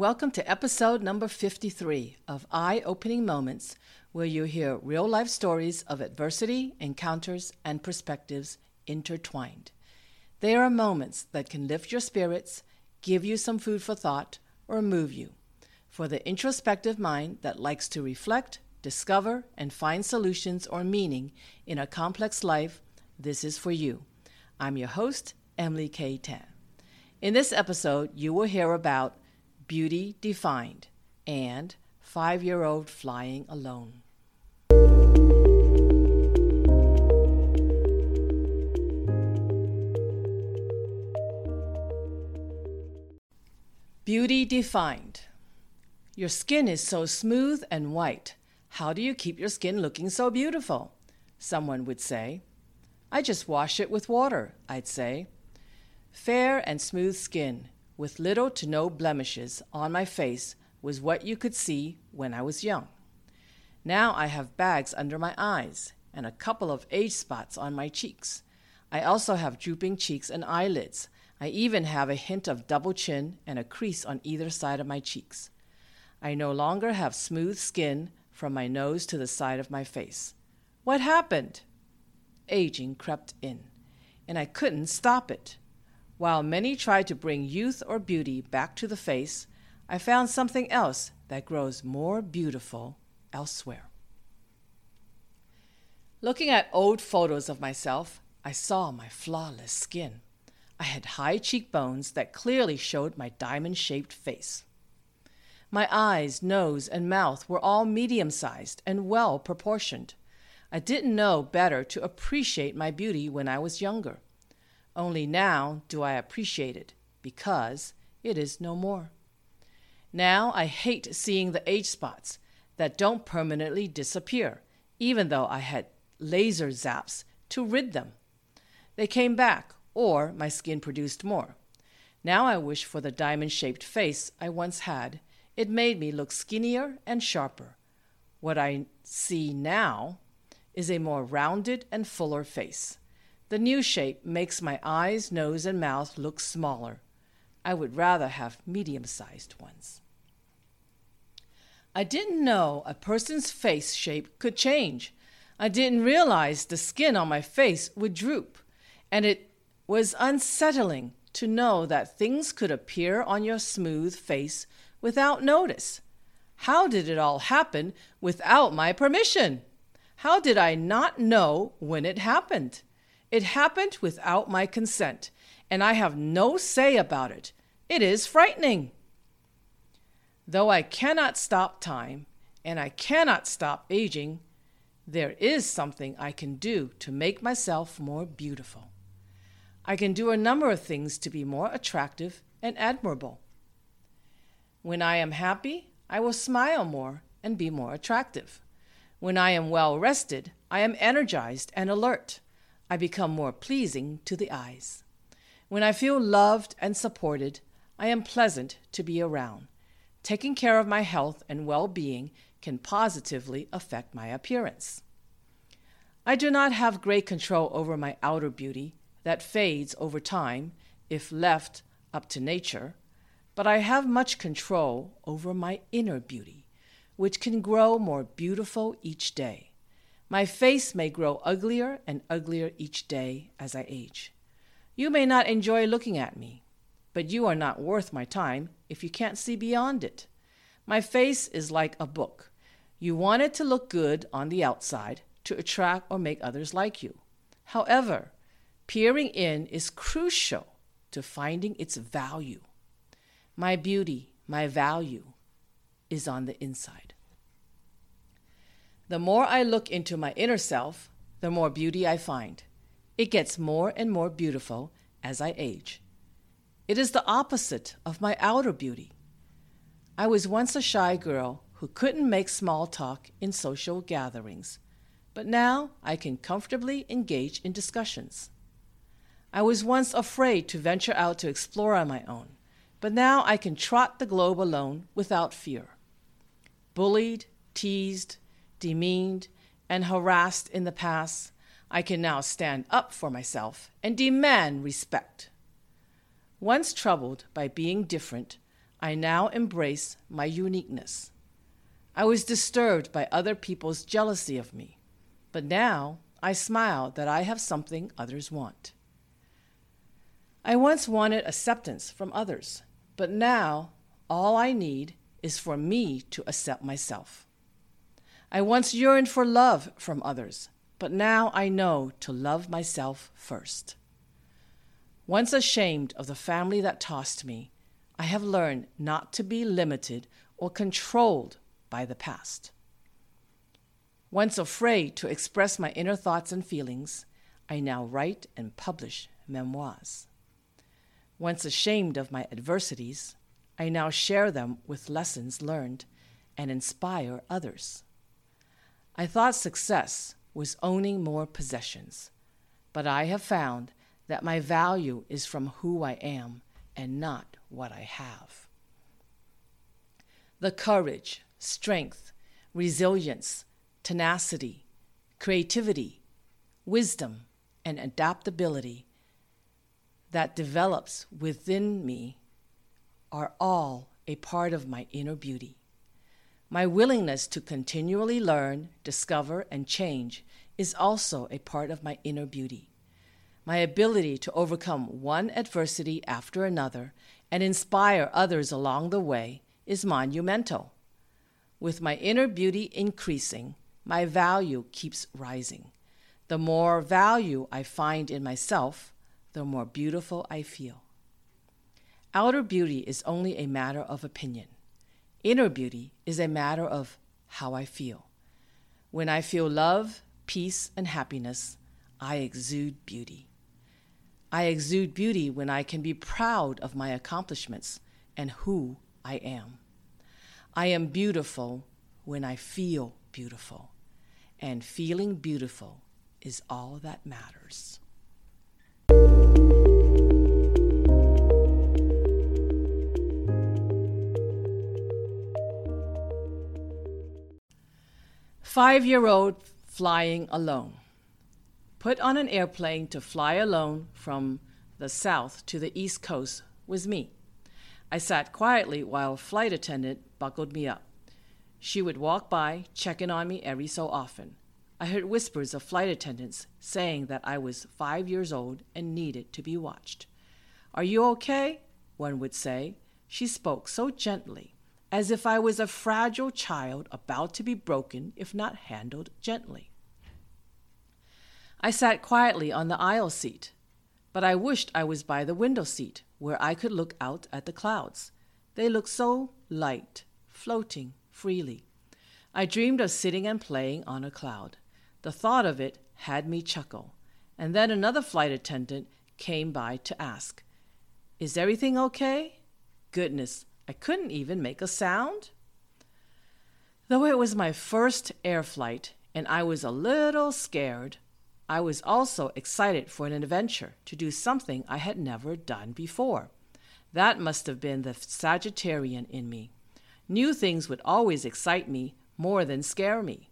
Welcome to episode number 53 of Eye Opening Moments, where you hear real life stories of adversity, encounters, and perspectives intertwined. They are moments that can lift your spirits, give you some food for thought, or move you. For the introspective mind that likes to reflect, discover, and find solutions or meaning in a complex life, this is for you. I'm your host, Emily Kay Tan. In this episode, you will hear about Beauty Defined and Five Year Old Flying Alone. Beauty Defined. Your skin is so smooth and white. How do you keep your skin looking so beautiful? Someone would say. I just wash it with water, I'd say. Fair and smooth skin, with little to no blemishes on my face, was what you could see when I was young. Now I have bags under my eyes and a couple of age spots on my cheeks. I also have drooping cheeks and eyelids I even have a hint of double chin and a crease on either side of my cheeks. I no longer have smooth skin from my nose to the side of my face. What happened? Aging crept in, and I couldn't stop it. While many tried to bring youth or beauty back to the face, I found something else that grows more beautiful elsewhere. Looking at old photos of myself, I saw my flawless skin. I had high cheekbones that clearly showed my diamond shaped face. My eyes, nose, and mouth were all medium sized and well proportioned. I didn't know better to appreciate my beauty when I was younger. Only now do I appreciate it, because it is no more. Now I hate seeing the age spots that don't permanently disappear, even though I had laser zaps to rid them. They came back or my skin produced more. Now I wish for the diamond shaped face I once had. It made me look skinnier and sharper. What I see now is a more rounded and fuller face. The new shape makes my eyes, nose, and mouth look smaller. I would rather have medium sized ones. I didn't know a person's face shape could change. I didn't realize the skin on my face would droop, and it was unsettling to know that things could appear on your smooth face without notice. How did it all happen without my permission? How did I not know when it happened? It happened without my consent, and I have no say about it. It is frightening. Though I cannot stop time and I cannot stop aging, there is something I can do to make myself more beautiful. I can do a number of things to be more attractive and admirable. When I am happy, I will smile more and be more attractive. When I am well rested, I am energized and alert. I become more pleasing to the eyes. When I feel loved and supported, I am pleasant to be around. Taking care of my health and well being can positively affect my appearance. I do not have great control over my outer beauty that fades over time if left up to nature, but I have much control over my inner beauty, which can grow more beautiful each day. My face may grow uglier and uglier each day as I age. You may not enjoy looking at me, but you are not worth my time if you can't see beyond it. My face is like a book. You want it to look good on the outside to attract or make others like you. However, Peering in is crucial to finding its value. My beauty, my value, is on the inside. The more I look into my inner self, the more beauty I find. It gets more and more beautiful as I age. It is the opposite of my outer beauty. I was once a shy girl who couldn't make small talk in social gatherings, but now I can comfortably engage in discussions. I was once afraid to venture out to explore on my own, but now I can trot the globe alone without fear. Bullied, teased, demeaned, and harassed in the past, I can now stand up for myself and demand respect. Once troubled by being different, I now embrace my uniqueness. I was disturbed by other people's jealousy of me, but now I smile that I have something others want. I once wanted acceptance from others, but now all I need is for me to accept myself. I once yearned for love from others, but now I know to love myself first. Once ashamed of the family that tossed me, I have learned not to be limited or controlled by the past. Once afraid to express my inner thoughts and feelings, I now write and publish memoirs. Once ashamed of my adversities, I now share them with lessons learned and inspire others. I thought success was owning more possessions, but I have found that my value is from who I am and not what I have. The courage, strength, resilience, tenacity, creativity, wisdom, and adaptability that develops within me are all a part of my inner beauty. My willingness to continually learn, discover, and change is also a part of my inner beauty. My ability to overcome one adversity after another and inspire others along the way is monumental. With my inner beauty increasing, my value keeps rising. The more value I find in myself, the more beautiful I feel. Outer beauty is only a matter of opinion. Inner beauty is a matter of how I feel. When I feel love, peace, and happiness, I exude beauty. I exude beauty when I can be proud of my accomplishments and who I am. I am beautiful when I feel beautiful, and feeling beautiful is all that matters. Five year old flying alone. Put on an airplane to fly alone from the south to the east coast was me. I sat quietly while flight attendant buckled me up. She would walk by, checking on me every so often. I heard whispers of flight attendants saying that I was five years old and needed to be watched. Are you okay? One would say. She spoke so gently as if I was a fragile child about to be broken if not handled gently. I sat quietly on the aisle seat, but I wished I was by the window seat where I could look out at the clouds. They looked so light, floating freely. I dreamed of sitting and playing on a cloud. The thought of it had me chuckle. And then another flight attendant came by to ask, Is everything okay? Goodness, I couldn't even make a sound. Though it was my first air flight and I was a little scared, I was also excited for an adventure to do something I had never done before. That must have been the Sagittarian in me. New things would always excite me more than scare me.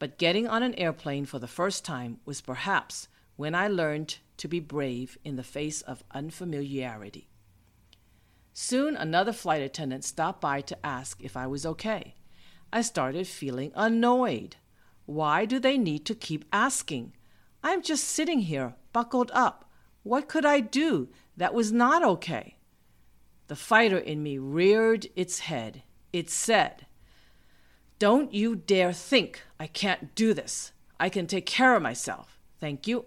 But getting on an airplane for the first time was perhaps when I learned to be brave in the face of unfamiliarity. Soon another flight attendant stopped by to ask if I was okay. I started feeling annoyed. Why do they need to keep asking? I'm just sitting here, buckled up. What could I do that was not okay? The fighter in me reared its head. It said, Don't you dare think I can't do this. I can take care of myself. Thank you.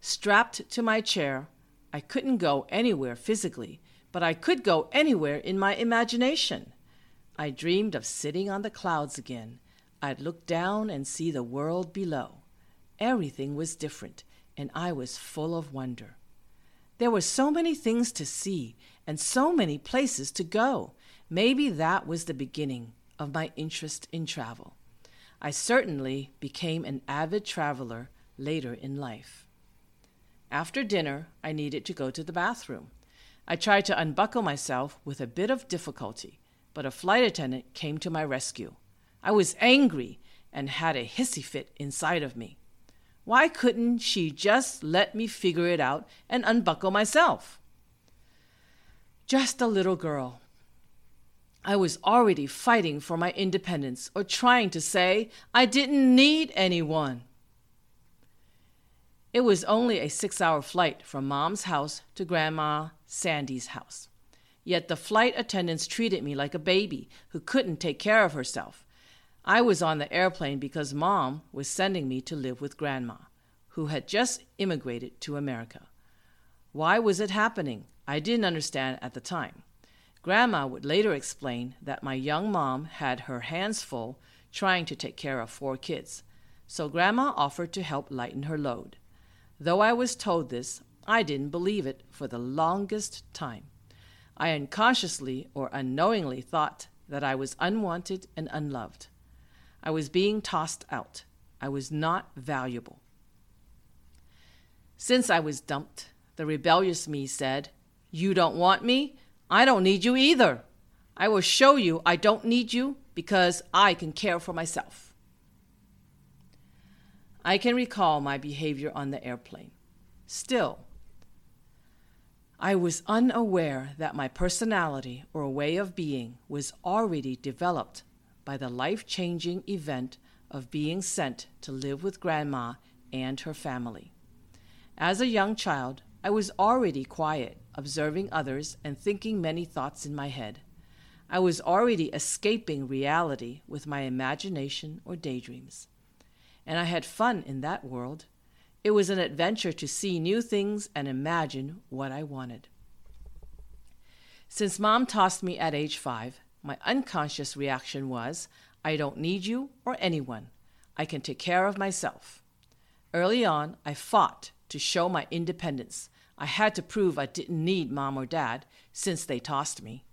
Strapped to my chair, I couldn't go anywhere physically, but I could go anywhere in my imagination. I dreamed of sitting on the clouds again. I'd look down and see the world below. Everything was different, and I was full of wonder. There were so many things to see and so many places to go. Maybe that was the beginning of my interest in travel. I certainly became an avid traveler later in life. After dinner, I needed to go to the bathroom. I tried to unbuckle myself with a bit of difficulty, but a flight attendant came to my rescue. I was angry and had a hissy fit inside of me. Why couldn't she just let me figure it out and unbuckle myself? Just a little girl. I was already fighting for my independence or trying to say I didn't need anyone. It was only a six hour flight from Mom's house to Grandma Sandy's house. Yet the flight attendants treated me like a baby who couldn't take care of herself. I was on the airplane because Mom was sending me to live with Grandma, who had just immigrated to America. Why was it happening? I didn't understand at the time. Grandma would later explain that my young mom had her hands full trying to take care of four kids, so Grandma offered to help lighten her load. Though I was told this, I didn't believe it for the longest time. I unconsciously or unknowingly thought that I was unwanted and unloved. I was being tossed out. I was not valuable. Since I was dumped, the rebellious me said, You don't want me? I don't need you either. I will show you I don't need you because I can care for myself. I can recall my behavior on the airplane. Still, I was unaware that my personality or way of being was already developed by the life changing event of being sent to live with Grandma and her family. As a young child, I was already quiet, observing others and thinking many thoughts in my head. I was already escaping reality with my imagination or daydreams. And I had fun in that world. It was an adventure to see new things and imagine what I wanted. Since mom tossed me at age five, my unconscious reaction was I don't need you or anyone. I can take care of myself. Early on, I fought to show my independence I had to prove I didn't need mom or dad since they tossed me.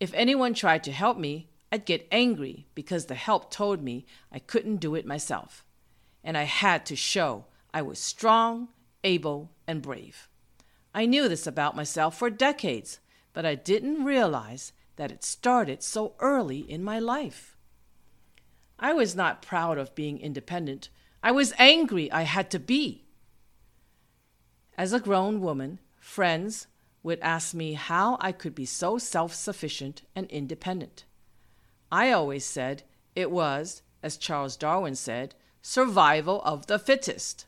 If anyone tried to help me, I'd get angry because the help told me I couldn't do it myself. And I had to show I was strong, able, and brave. I knew this about myself for decades, but I didn't realize that it started so early in my life. I was not proud of being independent. I was angry I had to be. As a grown woman, friends would ask me how I could be so self sufficient and independent. I always said it was, as Charles Darwin said, survival of the fittest.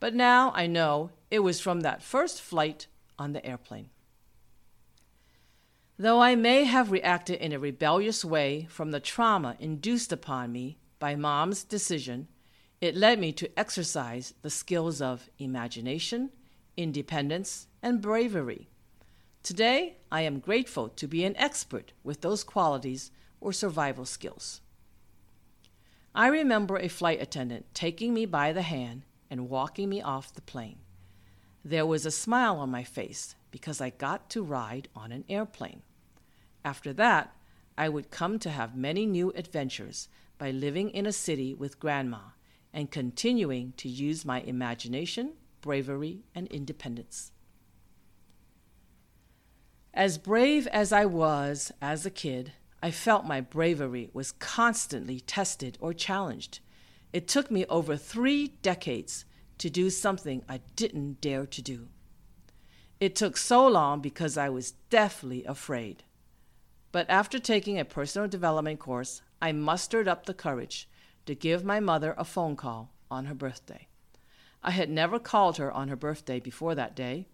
But now I know it was from that first flight on the airplane. Though I may have reacted in a rebellious way from the trauma induced upon me by mom's decision, it led me to exercise the skills of imagination, independence, and bravery. Today, I am grateful to be an expert with those qualities or survival skills. I remember a flight attendant taking me by the hand and walking me off the plane. There was a smile on my face because I got to ride on an airplane. After that, I would come to have many new adventures by living in a city with Grandma and continuing to use my imagination bravery, and independence. As brave as I was as a kid, I felt my bravery was constantly tested or challenged. It took me over three decades to do something I didn't dare to do. It took so long because I was deathly afraid. But after taking a personal development course, I mustered up the courage to give my mother a phone call on her birthday. I had never called her on her birthday before that day.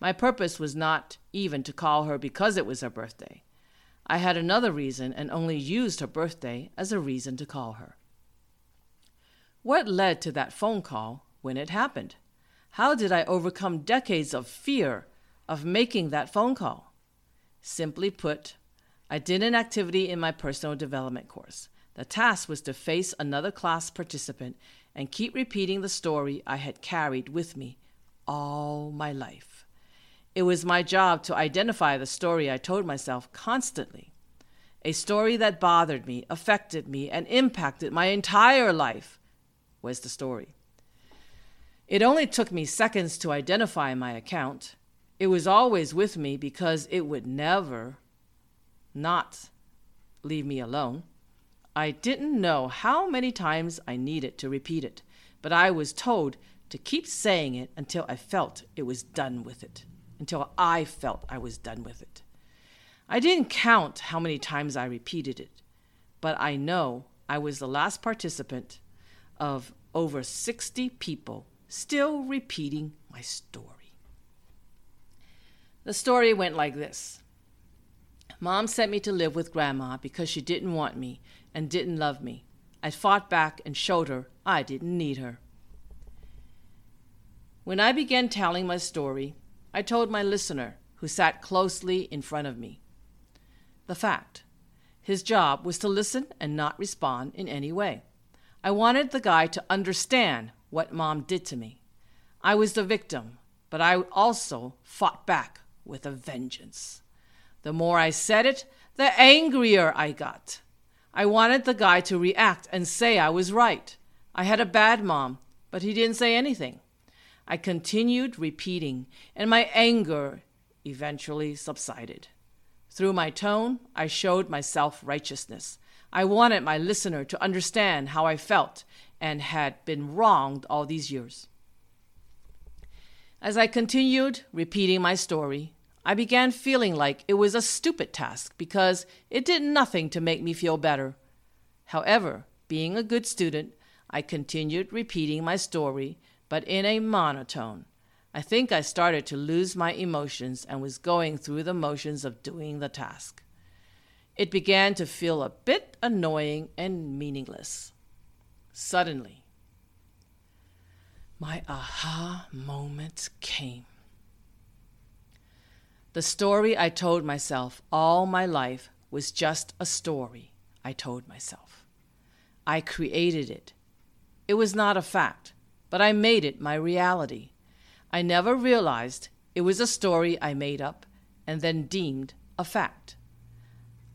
My purpose was not even to call her because it was her birthday. I had another reason and only used her birthday as a reason to call her. What led to that phone call when it happened? How did I overcome decades of fear of making that phone call? Simply put, I did an activity in my personal development course. The task was to face another class participant and keep repeating the story I had carried with me all my life. It was my job to identify the story I told myself constantly. A story that bothered me, affected me, and impacted my entire life was the story. It only took me seconds to identify my account. It was always with me because it would never not leave me alone. I didn't know how many times I needed to repeat it, but I was told to keep saying it until I felt it was done with it. Until I felt I was done with it. I didn't count how many times I repeated it, but I know I was the last participant of over 60 people still repeating my story. The story went like this Mom sent me to live with Grandma because she didn't want me and didn't love me. I fought back and showed her I didn't need her. When I began telling my story, I told my listener, who sat closely in front of me, the fact. His job was to listen and not respond in any way. I wanted the guy to understand what mom did to me. I was the victim, but I also fought back with a vengeance. The more I said it, the angrier I got. I wanted the guy to react and say I was right. I had a bad mom, but he didn't say anything. I continued repeating, and my anger eventually subsided. Through my tone, I showed my self righteousness. I wanted my listener to understand how I felt and had been wronged all these years. As I continued repeating my story, I began feeling like it was a stupid task because it did nothing to make me feel better. However, being a good student, I continued repeating my story, but in a monotone. I think I started to lose my emotions and was going through the motions of doing the task. It began to feel a bit annoying and meaningless. Suddenly, my aha moment came. The story I told myself all my life was just a story I told myself. I created it. It was not a fact, but I made it my reality. I never realized it was a story I made up and then deemed a fact.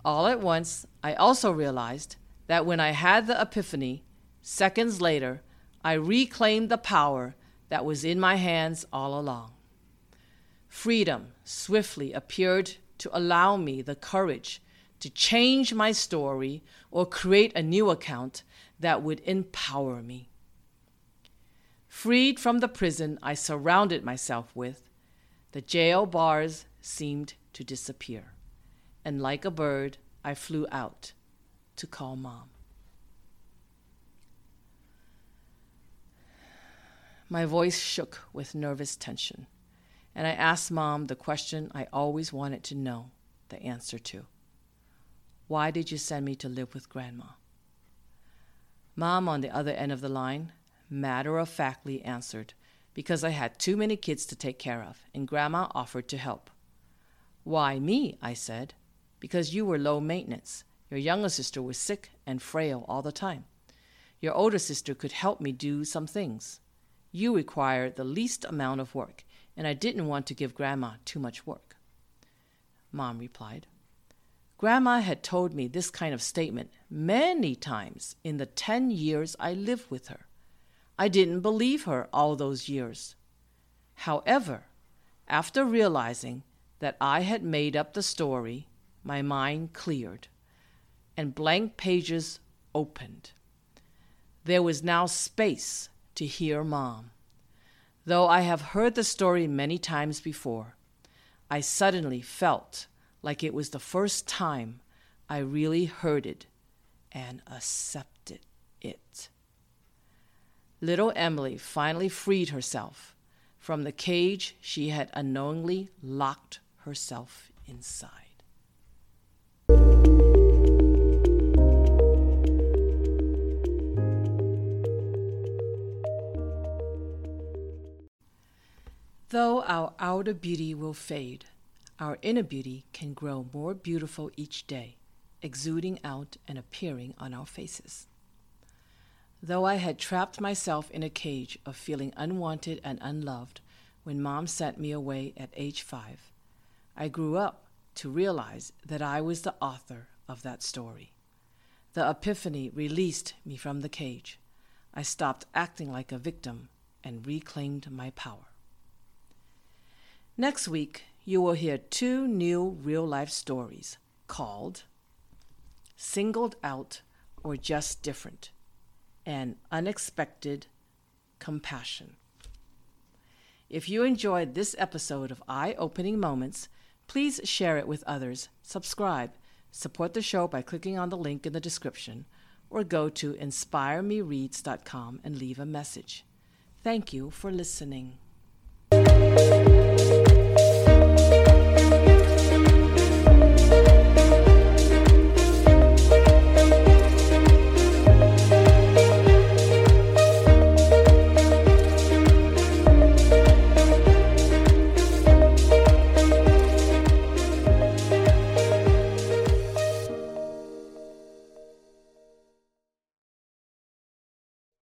All at once, I also realized that when I had the epiphany, seconds later, I reclaimed the power that was in my hands all along. Freedom swiftly appeared to allow me the courage to change my story or create a new account that would empower me. Freed from the prison I surrounded myself with, the jail bars seemed to disappear, and like a bird, I flew out to call mom. My voice shook with nervous tension, and I asked mom the question I always wanted to know the answer to Why did you send me to live with grandma? Mom, on the other end of the line, matter of factly answered, Because I had too many kids to take care of, and Grandma offered to help. Why me? I said. Because you were low maintenance. Your younger sister was sick and frail all the time. Your older sister could help me do some things. You required the least amount of work, and I didn't want to give Grandma too much work. Mom replied. Grandma had told me this kind of statement many times in the ten years I lived with her. I didn't believe her all those years. However, after realizing that I had made up the story, my mind cleared and blank pages opened. There was now space to hear Mom. Though I have heard the story many times before, I suddenly felt like it was the first time I really heard it and accepted it little Emily finally freed herself from the cage she had unknowingly locked herself inside. Though our outer beauty will fade, our inner beauty can grow more beautiful each day, exuding out and appearing on our faces. Though I had trapped myself in a cage of feeling unwanted and unloved when mom sent me away at age five, I grew up to realize that I was the author of that story. The epiphany released me from the cage. I stopped acting like a victim and reclaimed my power. Next week, you will hear two new real life stories called Singled Out or Just Different and unexpected compassion. If you enjoyed this episode of Eye Opening Moments, please share it with others, subscribe, support the show by clicking on the link in the description, or go to inspiremereads.com and leave a message. Thank you for listening.